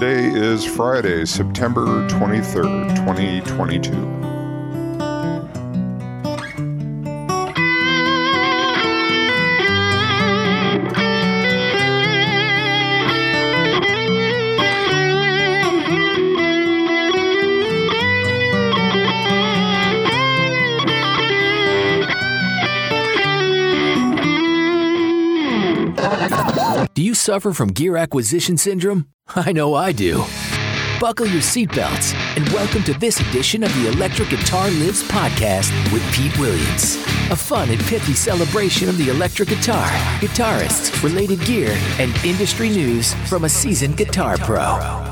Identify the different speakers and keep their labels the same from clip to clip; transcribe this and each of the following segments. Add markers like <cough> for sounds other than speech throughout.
Speaker 1: Today is Friday, September 23rd, 2022.
Speaker 2: Do you suffer from gear acquisition syndrome? <laughs> I know I do. Buckle your seatbelts and welcome to this edition of the Electric Guitar Lives podcast with Pete Williams. A fun and pithy celebration of the electric guitar, guitarists, related gear, and industry news from a seasoned guitar pro.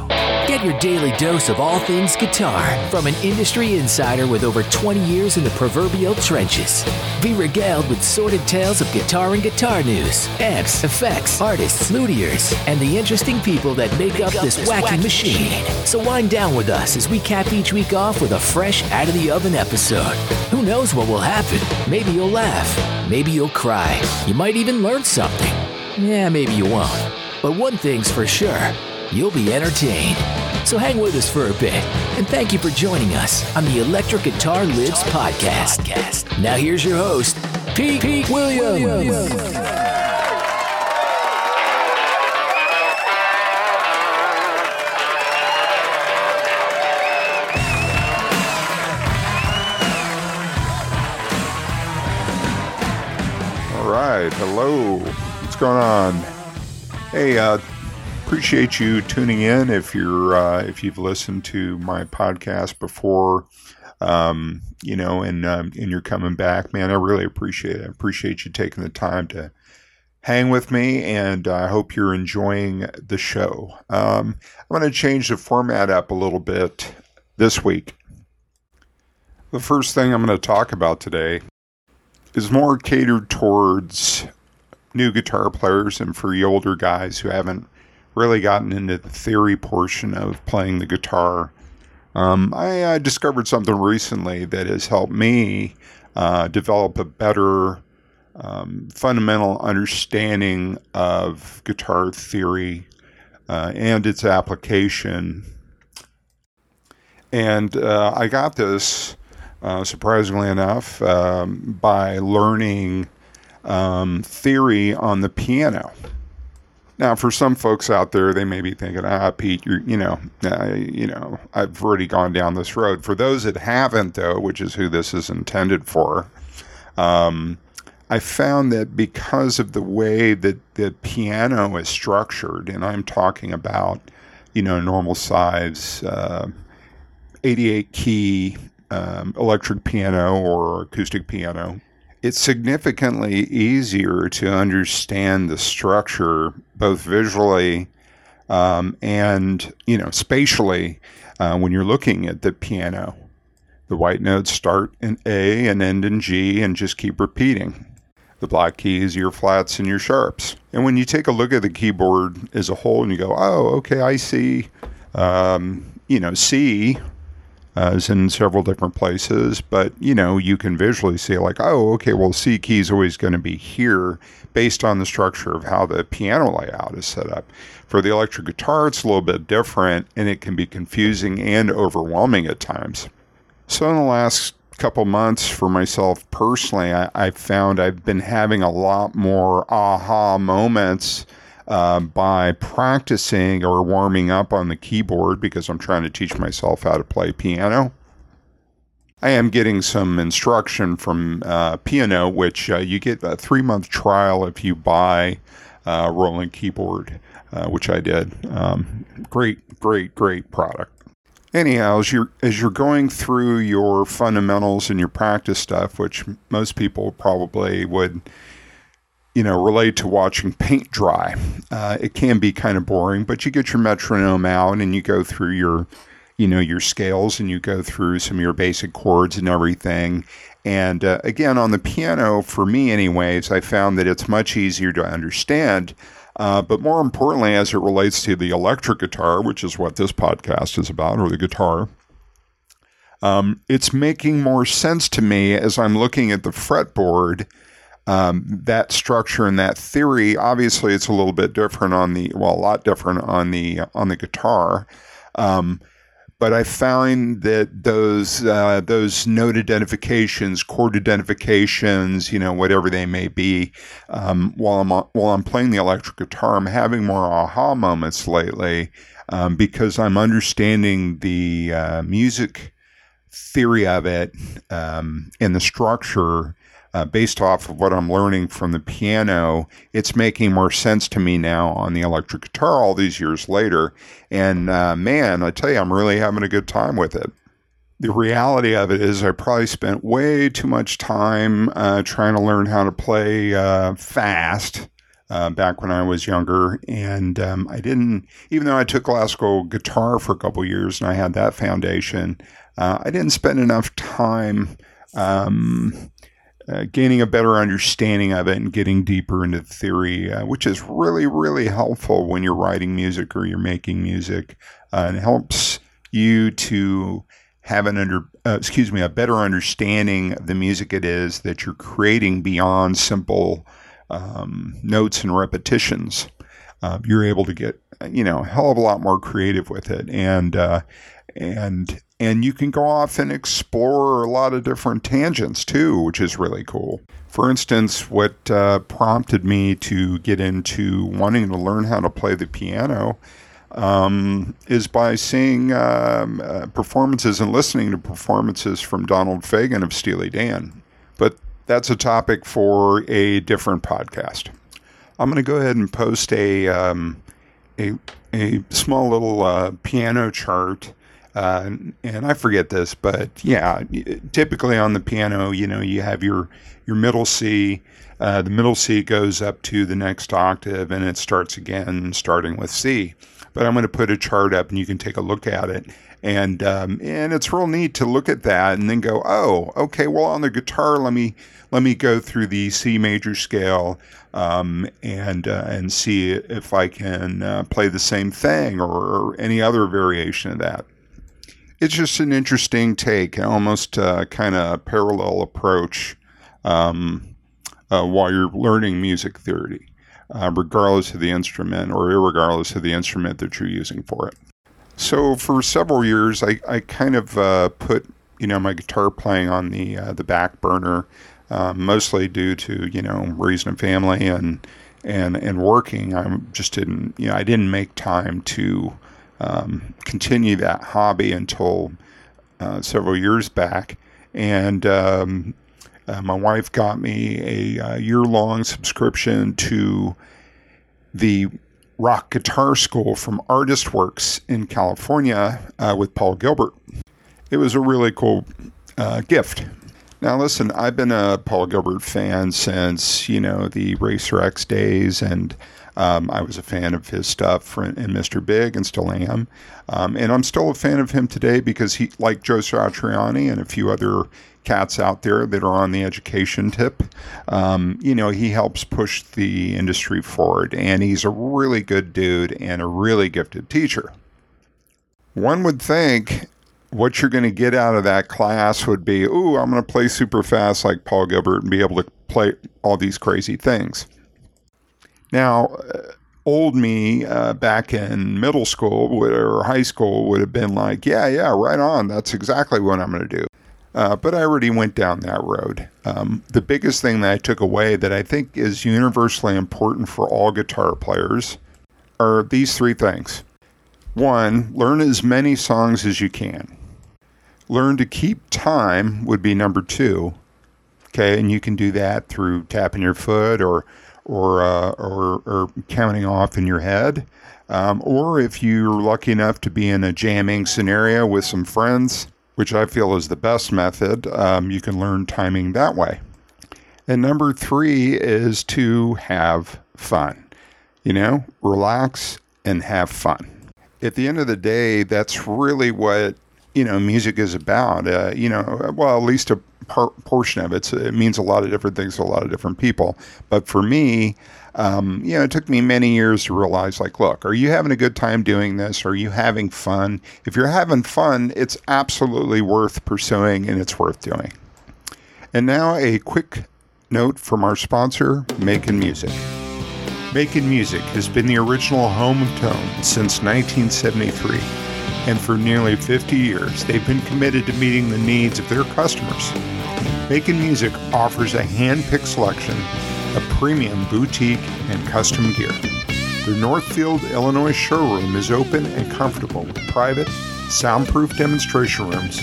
Speaker 2: Get your daily dose of all things guitar from an industry insider with over 20 years in the proverbial trenches. Be regaled with sordid tales of guitar and guitar news, amps, effects, artists, luthiers, and the interesting people that make up this wacky machine. So wind down with us as we cap each week off with a fresh, out of the oven episode. Who knows what will happen? Maybe you'll laugh. Maybe you'll cry. You might even learn something. Yeah, maybe you won't. But one thing's for sure you'll be entertained. So hang with us for a bit, and thank you for joining us on the Electric Guitar Lives podcast. Now here's your host, Pete, Pete Williams.
Speaker 1: All right, hello. What's going on? Hey, uh, appreciate you tuning in. If you're uh, if you've listened to my podcast before, um, you know, and um, and you're coming back, man, I really appreciate it. I appreciate you taking the time to hang with me, and I hope you're enjoying the show. Um, I'm going to change the format up a little bit this week. The first thing I'm going to talk about today is more catered towards new guitar players and for the older guys who haven't really gotten into the theory portion of playing the guitar. Um, I, discovered something recently that has helped me uh, develop a better um, fundamental understanding of guitar theory uh, and its application. And uh, I got this uh, surprisingly enough, um, by learning um, theory on the piano. Now, for some folks out there, they may be thinking, "Ah, Pete, you're, you know, uh, you know, I've already gone down this road." For those that haven't, though, which is who this is intended for, um, I found that because of the way that the piano is structured, and I'm talking about, you know, normal size, uh, 88 key um, electric piano or acoustic piano, it's significantly easier to understand the structure both visually um, and you know spatially uh, when you're looking at the piano. The white notes start in A and end in G and just keep repeating. The black keys, your flats, and your sharps. And when you take a look at the keyboard as a whole and you go, oh, okay, I see, um, you know, C uh, is in several different places, but you know, you can visually see like, oh, okay, well, C key is always going to be here based on the structure of how the piano layout is set up. For the electric guitar, it's a little bit different and it can be confusing and overwhelming at times. So, in the last couple months for myself personally, I, I found I've been having a lot more aha moments uh, by practicing or warming up on the keyboard because I'm trying to teach myself how to play piano. I am getting some instruction from uh, Piano, which uh, you get a three month trial if you buy uh, Roland keyboard, uh, which I did. Um, great, great, great product. Anyhow, as you're as you're going through your fundamentals and your practice stuff, which most people probably would you know, relate to watching paint dry. Uh, it can be kind of boring, but you get your metronome out and you go through your, you know, your scales and you go through some of your basic chords and everything. And uh, again, on the piano, for me, anyways, I found that it's much easier to understand. Uh, but more importantly, as it relates to the electric guitar, which is what this podcast is about, or the guitar, um, it's making more sense to me as I'm looking at the fretboard um, that structure and that theory. Obviously, it's a little bit different on the well, a lot different on the on the guitar. Um, but I found that those uh, those note identifications, chord identifications, you know, whatever they may be, um, while I'm while I'm playing the electric guitar, I'm having more aha moments lately um, because I'm understanding the uh, music theory of it um, and the structure uh, based off of what I'm learning from the piano, it's making more sense to me now on the electric guitar all these years later. And uh, man, I tell you, I'm really having a good time with it. The reality of it is, I probably spent way too much time uh, trying to learn how to play uh, fast. Uh, back when I was younger, and um, I didn't. Even though I took classical guitar for a couple years and I had that foundation, uh, I didn't spend enough time um, uh, gaining a better understanding of it and getting deeper into the theory, uh, which is really, really helpful when you're writing music or you're making music. Uh, and helps you to have an under, uh, excuse me, a better understanding of the music it is that you're creating beyond simple um, notes and repetitions. Uh, you're able to get, you know, a hell of a lot more creative with it, and and and you can go off and explore a lot of different tangents too, which is really cool. For instance, what uh, prompted me to get into wanting to learn how to play the piano um, is by seeing um, uh, performances and listening to performances from Donald Fagen of Steely Dan. But that's a topic for a different podcast. I'm going to go ahead and post a um, a, a small little uh, piano chart uh, and I forget this, but yeah, typically on the piano, you know, you have your your middle C. Uh, the middle C goes up to the next octave, and it starts again, starting with C. But I'm going to put a chart up, and you can take a look at it. And um, and it's real neat to look at that and then go, oh, okay. Well, on the guitar, let me let me go through the C major scale um, and uh, and see if I can uh, play the same thing or, or any other variation of that it's just an interesting take, almost uh, kind of parallel approach um, uh, while you're learning music theory, uh, regardless of the instrument or regardless of the instrument that you're using for it. So for several years, I, I kind of uh, put you know my guitar playing on the uh, the back burner, um, mostly due to you know raising a family and and and working. I just didn't you know I didn't make time to um, continue that hobby until uh, several years back. And um, uh, my wife got me a, a uh, year long subscription to the rock guitar school from Artist Works in California uh, with Paul Gilbert. It was a really cool uh, gift. Now, listen, I've been a Paul Gilbert fan since, you know, the Racer X days, and um, I was a fan of his stuff in Mr. Big and still am. Um, and I'm still a fan of him today because he, like Joe Satriani and a few other cats out there that are on the education tip, um, you know, he helps push the industry forward. And he's a really good dude and a really gifted teacher. One would think what you're going to get out of that class would be, ooh, I'm going to play super fast like Paul Gilbert and be able to play all these crazy things. Now, uh, old me uh, back in middle school or high school would have been like, yeah, yeah, right on. That's exactly what I'm going to do. Uh, but I already went down that road. Um, the biggest thing that I took away that I think is universally important for all guitar players are these three things. One, learn as many songs as you can. Learn to keep time would be number two. Okay, and you can do that through tapping your foot or or, uh, or, or counting off in your head. Um, or if you're lucky enough to be in a jamming scenario with some friends, which I feel is the best method, um, you can learn timing that way. And number three is to have fun. You know, relax and have fun. At the end of the day, that's really what you know music is about. Uh, you know, well, at least a portion of it. So it means a lot of different things to a lot of different people. But for me, um, you know, it took me many years to realize like, look, are you having a good time doing this? Are you having fun? If you're having fun, it's absolutely worth pursuing and it's worth doing. And now a quick note from our sponsor, Making Music. Making Music has been the original home of tone since 1973, and for nearly 50 years, they've been committed to meeting the needs of their customers. Bacon Music offers a hand picked selection of premium boutique and custom gear. Their Northfield, Illinois showroom is open and comfortable with private, soundproof demonstration rooms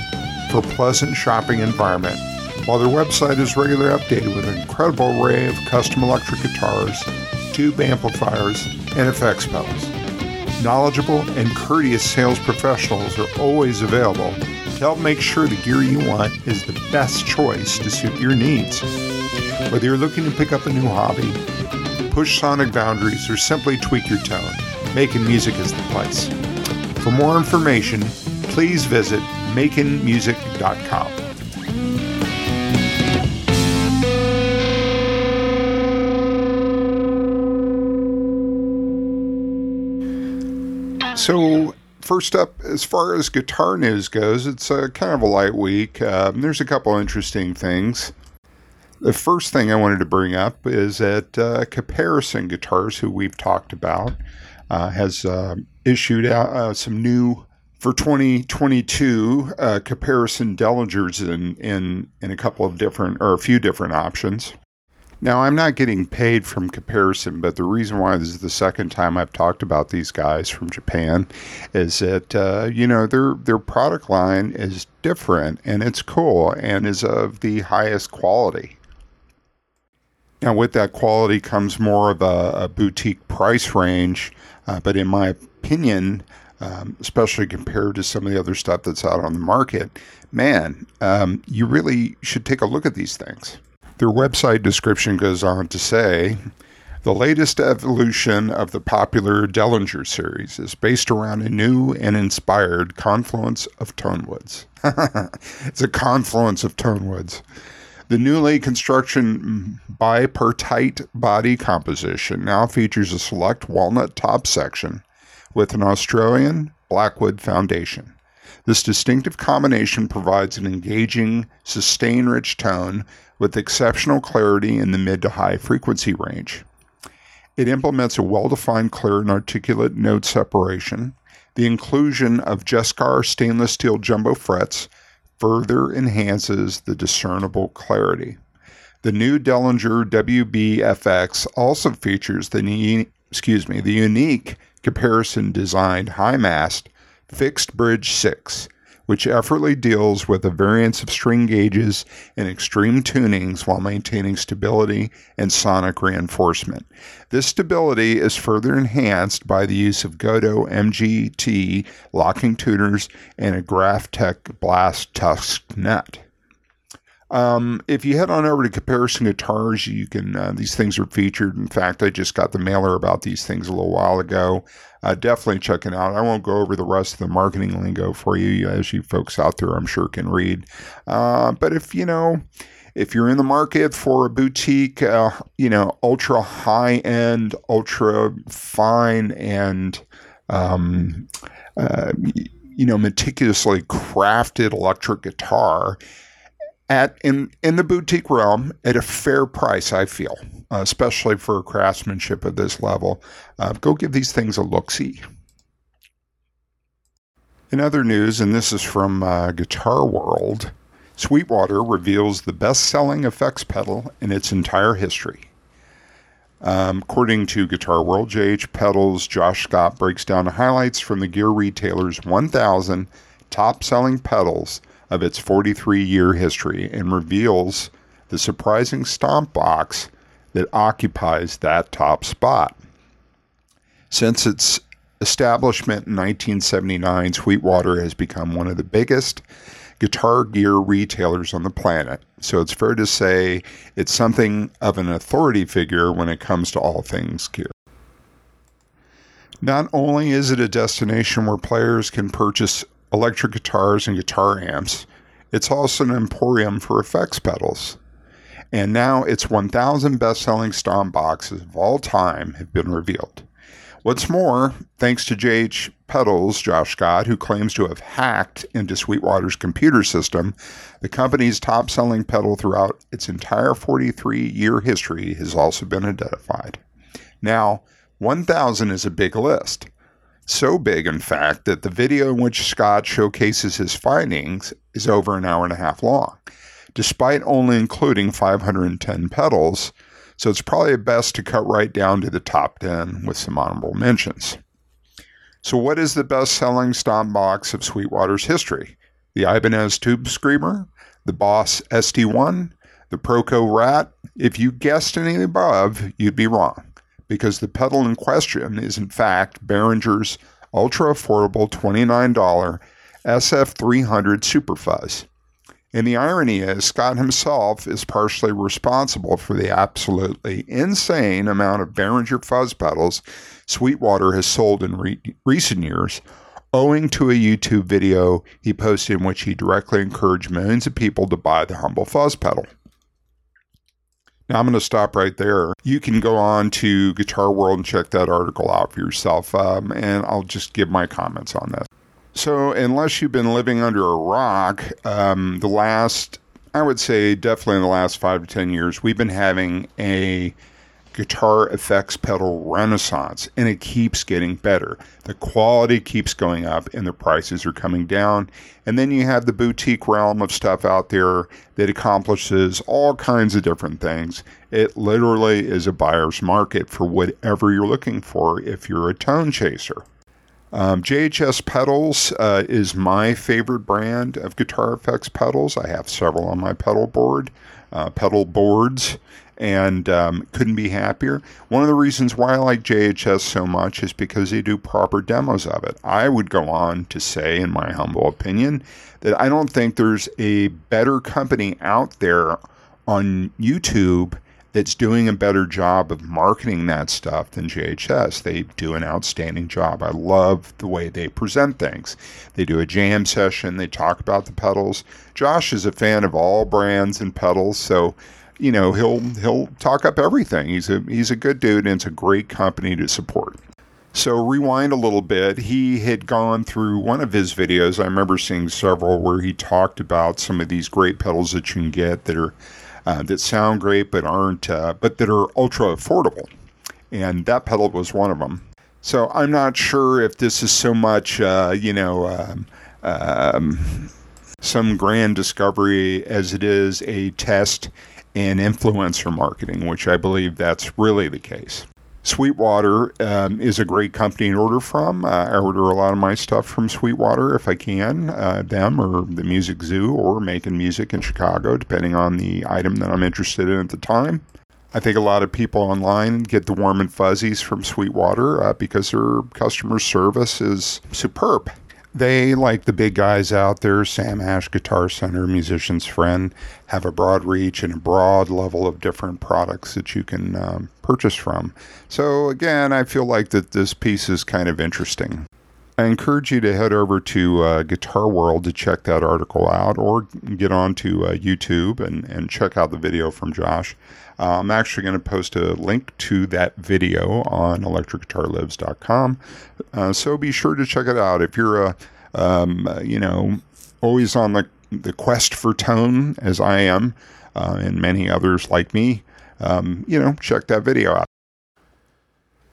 Speaker 1: for a pleasant shopping environment, while their website is regularly updated with an incredible array of custom electric guitars, tube amplifiers, and effects pedals. Knowledgeable and courteous sales professionals are always available to help make sure the gear you want is the best choice to suit your needs. Whether you're looking to pick up a new hobby, push sonic boundaries, or simply tweak your tone, making music is the place. For more information, please visit makenmusic.com. So, first up, as far as guitar news goes, it's a kind of a light week. Um, there's a couple interesting things. The first thing I wanted to bring up is that uh, Caparison Guitars, who we've talked about, uh, has uh, issued out uh, some new for 2022 uh, Caparison Dellingers in, in in a couple of different or a few different options. Now, I'm not getting paid from Caparison, but the reason why this is the second time I've talked about these guys from Japan is that uh, you know their their product line is different and it's cool and is of the highest quality. Now, with that quality comes more of a, a boutique price range, uh, but in my opinion, um, especially compared to some of the other stuff that's out on the market, man, um, you really should take a look at these things. Their website description goes on to say the latest evolution of the popular Dellinger series is based around a new and inspired confluence of tonewoods. <laughs> it's a confluence of tonewoods. The newly construction bipartite body composition now features a select walnut top section with an Australian blackwood foundation. This distinctive combination provides an engaging, sustain rich tone with exceptional clarity in the mid to high frequency range. It implements a well defined, clear, and articulate note separation. The inclusion of Jescar stainless steel jumbo frets further enhances the discernible clarity. The new Dellinger WBFX also features the excuse me the unique Caparison designed high mast fixed bridge 6 which effortlessly deals with the variance of string gauges and extreme tunings while maintaining stability and sonic reinforcement. This stability is further enhanced by the use of Gotoh MGT locking tuners and a Graphtec Blast Tusk nut. Um, if you head on over to Caparison Guitars, you can. Uh, these things are featured. In fact, I just got the mailer about these things a little while ago. Uh, definitely check it out. I won't go over the rest of the marketing lingo for you, as you folks out there, I'm sure, can read. Uh, but if you know, if you're in the market for a boutique, uh, you know, ultra high end, ultra fine, and um, uh, you know, meticulously crafted electric guitar at in in the boutique realm at a fair price. I feel, uh, especially for craftsmanship at this level. Uh, go give these things a look see. In other news, and this is from uh, Guitar World, Sweetwater reveals the best-selling effects pedal in its entire history. Um, according to Guitar World, JHS Pedals Josh Scott breaks down highlights from the gear retailer's 1,000 top-selling pedals of its 43 year history and reveals the surprising stomp box that occupies that top spot. Since its establishment in 1979, Sweetwater has become one of the biggest guitar gear retailers on the planet. So it's fair to say it's something of an authority figure when it comes to all things gear. Not only is it a destination where players can purchase electric guitars and guitar amps. It's also an emporium for effects pedals. And now its 1,000 best selling stomp boxes of all time have been revealed. What's more, thanks to JHS Pedals, Josh Scott, who claims to have hacked into Sweetwater's computer system, the company's top selling pedal throughout its entire 43 year history has also been identified. Now, 1,000 is a big list. So big, in fact, that the video in which Scott showcases his findings is over an hour and a half long, despite only including 510 pedals so it's probably best to cut right down to the top 10 with some honorable mentions. So, what is the best selling stomp box of Sweetwater's history? The Ibanez Tube Screamer, the Boss ST1, the Proco Rat? If you guessed any of the above, you'd be wrong, because the pedal in question is in fact Behringer's ultra affordable $29 SF300 Super Fuzz. And the irony is, Scott himself is partially responsible for the absolutely insane amount of Behringer fuzz pedals Sweetwater has sold in re- recent years, owing to a YouTube video he posted in which he directly encouraged millions of people to buy the humble fuzz pedal. Now I'm going to stop right there. You can go on to Guitar World and check that article out for yourself, um, and I'll just give my comments on this. So, unless you've been living under a rock, um, the last, I would say, definitely in the last five to 10 years, we've been having a guitar effects pedal renaissance, and it keeps getting better. The quality keeps going up, and the prices are coming down. And then you have the boutique realm of stuff out there that accomplishes all kinds of different things. It literally is a buyer's market for whatever you're looking for if you're a tone chaser. Um, JHS Pedals uh, is my favorite brand of guitar effects pedals. I have several on my pedal board, uh, pedal boards, and um, couldn't be happier. One of the reasons why I like JHS so much is because they do proper demos of it. I would go on to say, in my humble opinion, that I don't think there's a better company out there on YouTube that's doing a better job of marketing that stuff than JHS. They do an outstanding job. I love the way they present things. They do a jam session, they talk about the pedals. Josh is a fan of all brands and pedals, so you know, he'll he'll talk up everything. He's a he's a good dude and it's a great company to support. So rewind a little bit. He had gone through one of his videos. I remember seeing several where he talked about some of these great pedals that you can get that are uh, that sound great but aren't, uh, but that are ultra affordable. And that pedal was one of them. So I'm not sure if this is so much, uh, you know, um, um, some grand discovery as it is a test in influencer marketing, which I believe that's really the case. Sweetwater um, is a great company to order from. Uh, I order a lot of my stuff from Sweetwater if I can, uh, them or the Music Zoo or making music in Chicago, depending on the item that I'm interested in at the time. I think a lot of people online get the warm and fuzzies from Sweetwater uh, because their customer service is superb they, like the big guys out there, Sam Ash, Guitar Center, Musician's Friend, have a broad reach and a broad level of different products that you can um, purchase from. So, again, I feel like that this piece is kind of interesting. I encourage you to head over to uh, Guitar World to check that article out or get on to uh, YouTube and, and check out the video from Josh. Uh, I'm actually going to post a link to that video on electricguitarlives.com. Uh, so be sure to check it out. If you're a, um, you know, always on the, the quest for tone, as I am, uh, and many others like me, um, you know, check that video out.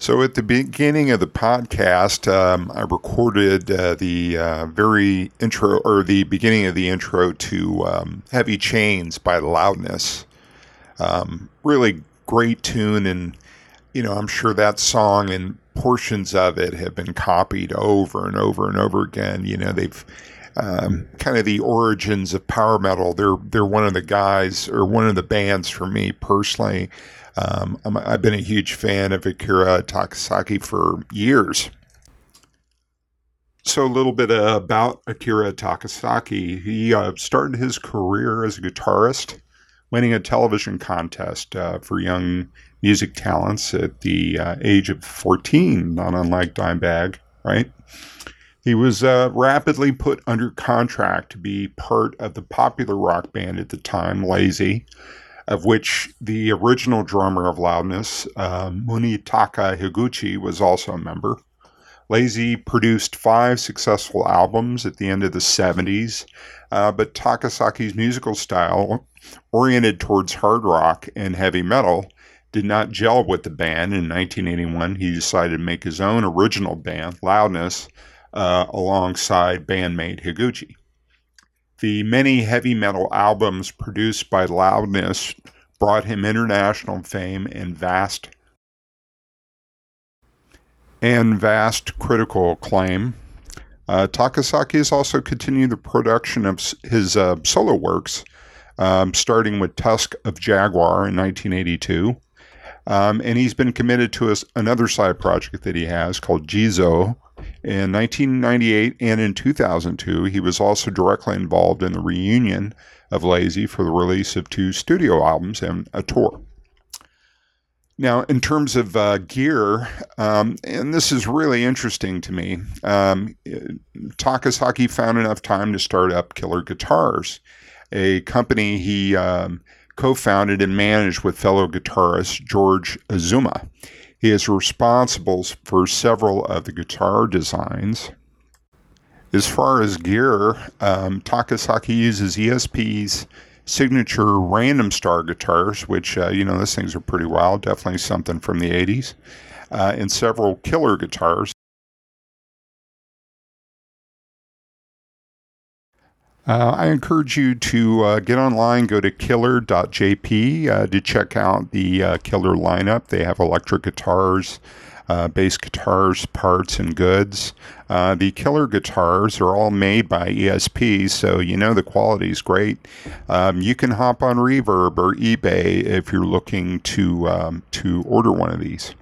Speaker 1: So at the beginning of the podcast, um, I recorded uh, the uh, very intro or the beginning of the intro to um, "Heavy Chains" by Loudness. Um, really great tune, and you know I'm sure that song and portions of it have been copied over and over and over again. You know they've um, kind of the origins of power metal. They're they're one of the guys or one of the bands for me personally. Um, i have been a huge fan of Akira Takasaki for years. So a little bit about Akira Takasaki. He uh, started his career as a guitarist winning a television contest uh, for young music talents at the uh, age of 14, not unlike Dimebag, right? He was uh, rapidly put under contract to be part of the popular rock band at the time, Lazy. of which the original drummer of Loudness, uh, Munetaka Higuchi, was also a member. Lazy produced five successful albums at the end of the 70s, uh, but Takasaki's musical style, oriented towards hard rock and heavy metal, did not gel with the band. In 1981, he decided to make his own original band, Loudness, uh, alongside bandmate Higuchi. The many heavy metal albums produced by Loudness brought him international fame and vast and vast critical acclaim. Uh, Takasaki has also continued the production of his uh, solo works, um, starting with Tusk of Jaguar in 1982. Um, and he's been committed to a, another side project that he has called Jizo. In 1998 and in 2002, he was also directly involved in the reunion of Lazy for the release of two studio albums and a tour. Now, in terms of uh, gear, um, and this is really interesting to me, um, Takasaki found enough time to start up Killer Guitars, a company he um, co founded and managed with fellow guitarist George Azuma. He is responsible for several of the guitar designs. As far as gear, um, Takasaki uses ESP's signature Random Star guitars, which, uh, you know, those things are pretty wild, definitely something from the 80s, uh, and several killer guitars. Uh, I encourage you to uh, get online, go to killer.jp uh, to check out the uh, killer lineup. They have electric guitars, uh, bass guitars, parts, and goods. Uh, the killer guitars are all made by ESP, so you know the quality is great. Um, you can hop on Reverb or eBay if you're looking to um, to order one of these.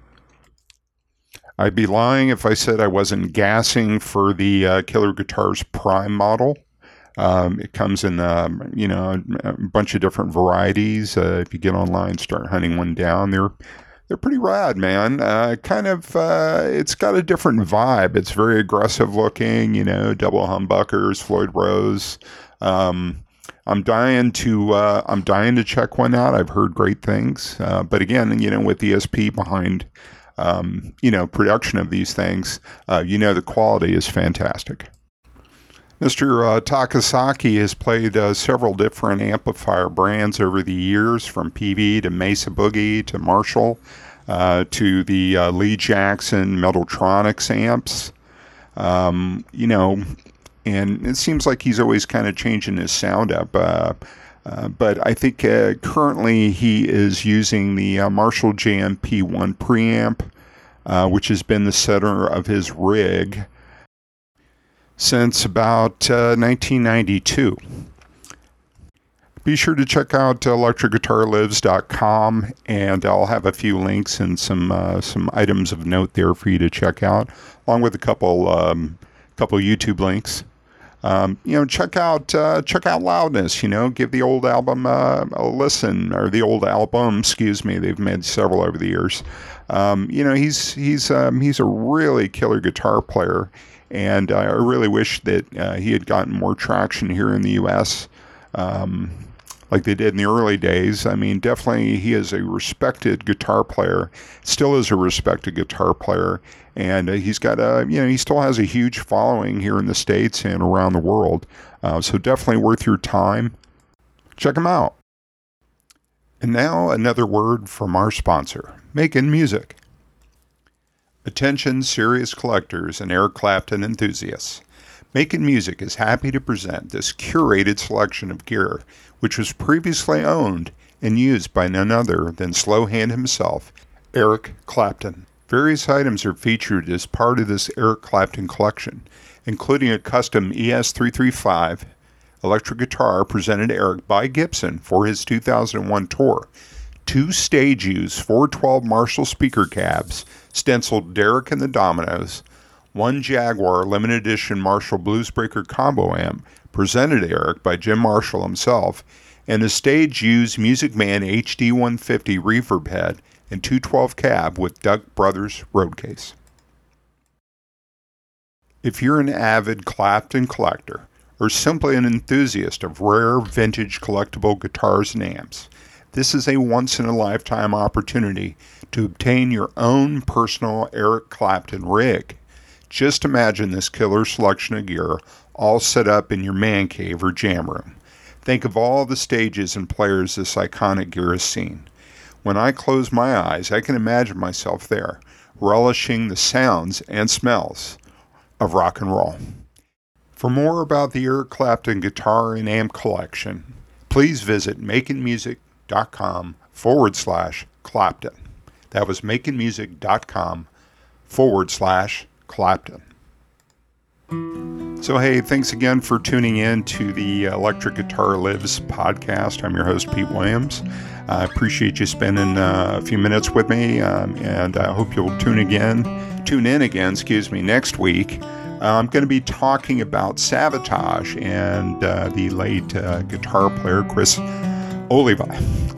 Speaker 1: I'd be lying if I said I wasn't gassing for the Killer Guitars Prime model. Um, it comes in, um, you know, a bunch of different varieties. Uh, if you get online, start hunting one down, they're they're pretty rad, man. Uh, kind of, uh, it's got a different vibe. It's very aggressive looking, you know, double humbuckers, Floyd Rose. Um, I'm dying to, uh, I'm dying to check one out. I've heard great things, uh, but again, you know, with ESP behind, um, you know, production of these things, uh, you know, the quality is fantastic. Mr. Uh, Takasaki has played uh, several different amplifier brands over the years, from Peavey to Mesa Boogie to Marshall uh, to the uh, Lee Jackson Metaltronics amps. Um, you know, and it seems like he's always kind of changing his sound up. Uh, uh, but I think currently he is using the Marshall JMP1 preamp, which has been the center of his rig since about uh, 1992. Be sure to check out electricguitarlives.com, and I'll have a few links and some uh, some items of note there for you to check out, along with a couple um, couple YouTube links. Um, you know, check out uh, check out Loudness. You know, give the old album uh, a listen, or the old album. Excuse me. They've made several over the years. Um, you know, he's he's um, he's a really killer guitar player, and I really wish that uh, he had gotten more traction here in the U.S. Um, like they did in the early days. I mean, definitely he is a respected guitar player, still is a respected guitar player, and uh, he's got a you know he still has a huge following here in the states and around the world. Uh, so definitely worth your time. Check him out. And now another word from our sponsor, Making Music. Attention serious collectors and Eric Clapton enthusiasts. Making Music is happy to present this curated selection of gear, which was previously owned and used by none other than Slow Hand himself, Eric Clapton. Various items are featured as part of this Eric Clapton collection, including a custom ES335 electric guitar presented to Eric by Gibson for his 2001 tour, two stage use 412 Marshall speaker cabs, stenciled Derek and the Dominos, one Jaguar limited edition Marshall Bluesbreaker combo amp presented Eric by Jim Marshall himself, and a stage used Music Man HD 150 reverb head and 212 cab with Duck Brothers road case. If you're an avid Clapton collector or simply an enthusiast of rare vintage collectible guitars and amps, This is a once in a lifetime opportunity to obtain your own personal Eric Clapton rig. Just imagine this killer selection of gear all set up in your man cave or jam room. Think of all the stages and players this iconic gear has seen. When I close my eyes, I can imagine myself there, relishing the sounds and smells of rock and roll. For more about the Eric Clapton guitar and amp collection, please visit makenmusic.com forward slash Clapton. That was makenmusic.com forward slash Clapton. So, hey, thanks again for tuning in to the Electric Guitar Lives podcast. I'm your host, Pete Williams. I appreciate you spending uh, a few minutes with me, um, and I hope you'll tune again, tune in again, excuse me, next week. Uh, I'm going to be talking about Savatage and uh, the late uh, guitar player Criss Oliva.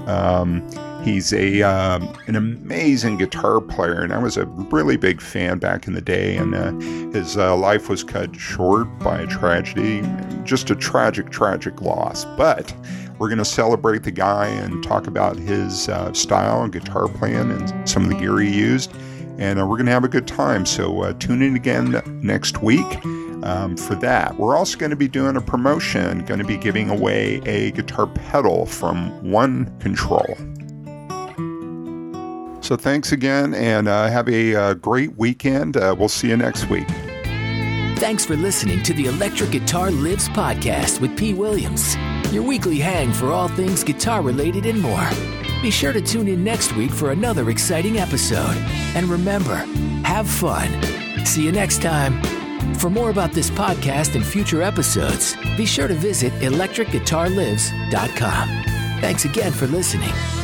Speaker 1: Um, He's a um, an amazing guitar player, and I was a really big fan back in the day. And uh, his uh, life was cut short by a tragedy, just a tragic, tragic loss. But we're going to celebrate the guy and talk about his uh, style and guitar playing and some of the gear he used. And uh, we're going to have a good time. So uh, tune in again next week. Um, for that. We're also going to be doing a promotion, going to be giving away a guitar pedal from One Control. So thanks again and uh, have a uh, great weekend. Uh, we'll see you next week.
Speaker 2: Thanks for listening to the Electric Guitar Lives podcast with P. Williams, your weekly hang for all things guitar related and more. Be sure to tune in next week for another exciting episode. And remember, have fun. See you next time. For more about this podcast and future episodes, be sure to visit electricguitarlives.com. Thanks again for listening.